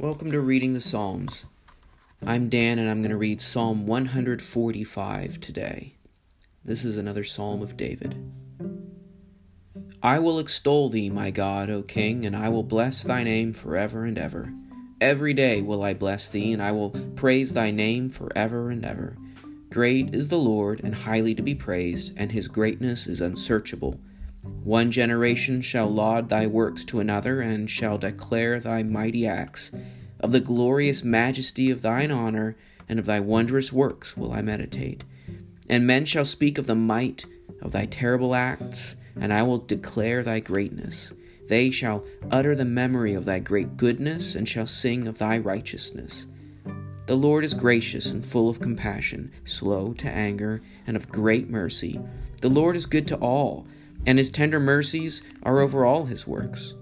Welcome to Reading the Psalms. I'm Dan and I'm going to read Psalm 145 today. This is another Psalm of David. I will extol thee, my God, O King, and I will bless thy name forever and ever. Every day will I bless thee, and I will praise thy name forever and ever. Great is the Lord, and highly to be praised, and his greatness is unsearchable. One generation shall laud thy works to another, and shall declare thy mighty acts. Of the glorious majesty of thine honor, and of thy wondrous works will I meditate. And men shall speak of the might of thy terrible acts, and I will declare thy greatness. They shall utter the memory of thy great goodness, and shall sing of thy righteousness. The Lord is gracious and full of compassion, slow to anger, and of great mercy. The Lord is good to all and his tender mercies are over all his works.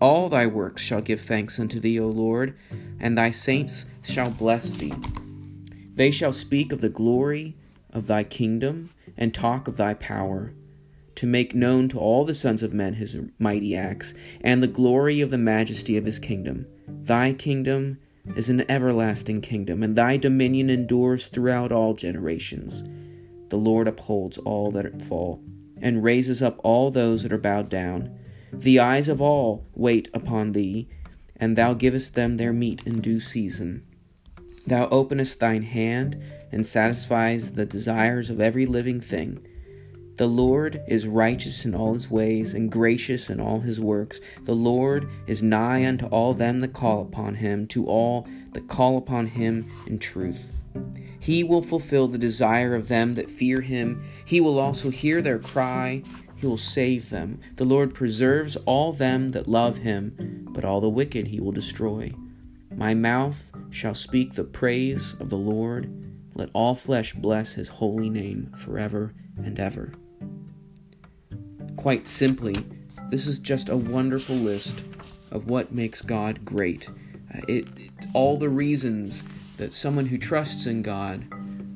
All thy works shall give thanks unto thee, O Lord, and thy saints shall bless thee. They shall speak of the glory of thy kingdom and talk of thy power, to make known to all the sons of men his mighty acts and the glory of the majesty of his kingdom. Thy kingdom is an everlasting kingdom, and thy dominion endures throughout all generations. The Lord upholds all that fall and raises up all those that are bowed down. The eyes of all wait upon thee, and thou givest them their meat in due season. Thou openest thine hand and satisfies the desires of every living thing. The Lord is righteous in all his ways and gracious in all his works. The Lord is nigh unto all them that call upon him, to all that call upon him in truth. He will fulfill the desire of them that fear him. He will also hear their cry. He will save them. The Lord preserves all them that love him, but all the wicked he will destroy. My mouth shall speak the praise of the Lord. Let all flesh bless his holy name forever and ever. Quite simply, this is just a wonderful list of what makes God great. Uh, it, it, all the reasons that someone who trusts in God,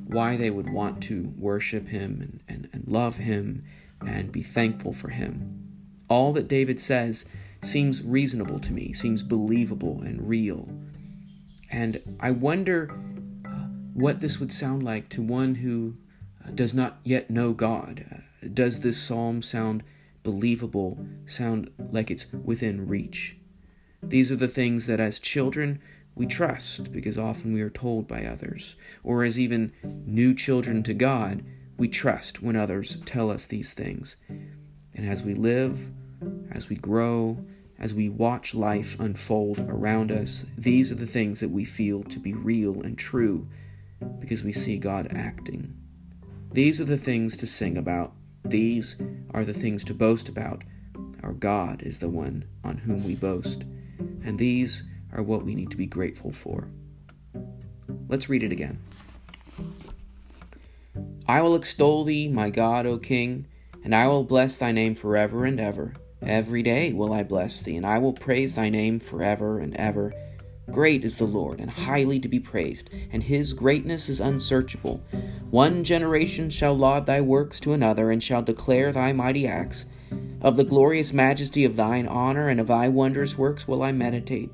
why they would want to worship Him and, and, and love Him and be thankful for Him. All that David says seems reasonable to me, seems believable and real. And I wonder uh, what this would sound like to one who uh, does not yet know God. Uh, does this psalm sound believable, sound like it's within reach? These are the things that as children we trust because often we are told by others, or as even new children to God, we trust when others tell us these things. And as we live, as we grow, as we watch life unfold around us, these are the things that we feel to be real and true because we see God acting. These are the things to sing about. These are the things to boast about. Our God is the one on whom we boast. And these are what we need to be grateful for. Let's read it again. I will extol thee, my God, O King, and I will bless thy name forever and ever. Every day will I bless thee, and I will praise thy name forever and ever. Great is the Lord, and highly to be praised, and his greatness is unsearchable. One generation shall laud thy works to another, and shall declare thy mighty acts. Of the glorious majesty of thine honor and of thy wondrous works will I meditate.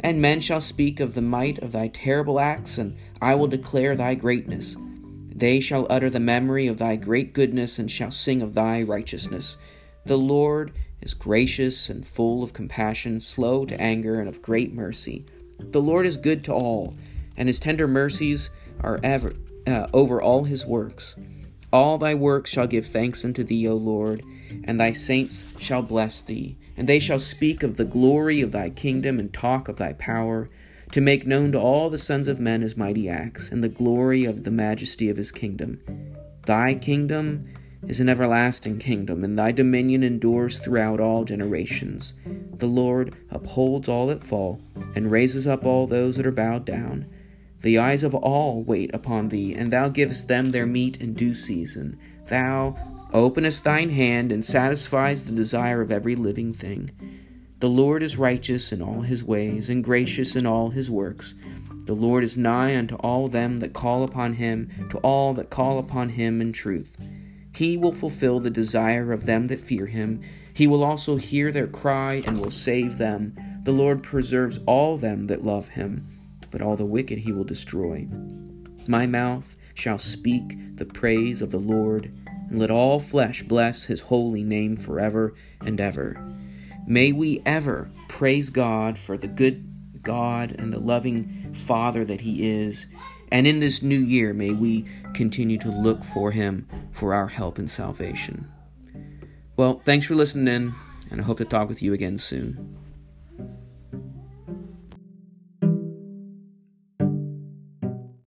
And men shall speak of the might of thy terrible acts, and I will declare thy greatness. They shall utter the memory of thy great goodness, and shall sing of thy righteousness. The Lord is gracious and full of compassion, slow to anger, and of great mercy. The Lord is good to all, and his tender mercies are ever uh, over all his works. All thy works shall give thanks unto thee, O Lord, and thy saints shall bless thee. And they shall speak of the glory of thy kingdom and talk of thy power, to make known to all the sons of men his mighty acts, and the glory of the majesty of his kingdom. Thy kingdom is an everlasting kingdom, and thy dominion endures throughout all generations. The Lord upholds all that fall, and raises up all those that are bowed down. The eyes of all wait upon thee, and thou givest them their meat in due season. Thou openest thine hand and satisfies the desire of every living thing. The Lord is righteous in all his ways and gracious in all his works. The Lord is nigh unto all them that call upon him, to all that call upon him in truth. He will fulfill the desire of them that fear him. He will also hear their cry and will save them. The Lord preserves all them that love him, but all the wicked he will destroy. My mouth shall speak the praise of the Lord, and let all flesh bless his holy name forever and ever. May we ever praise God for the good God and the loving Father that he is. And in this new year, may we continue to look for him for our help and salvation. Well, thanks for listening in, and I hope to talk with you again soon.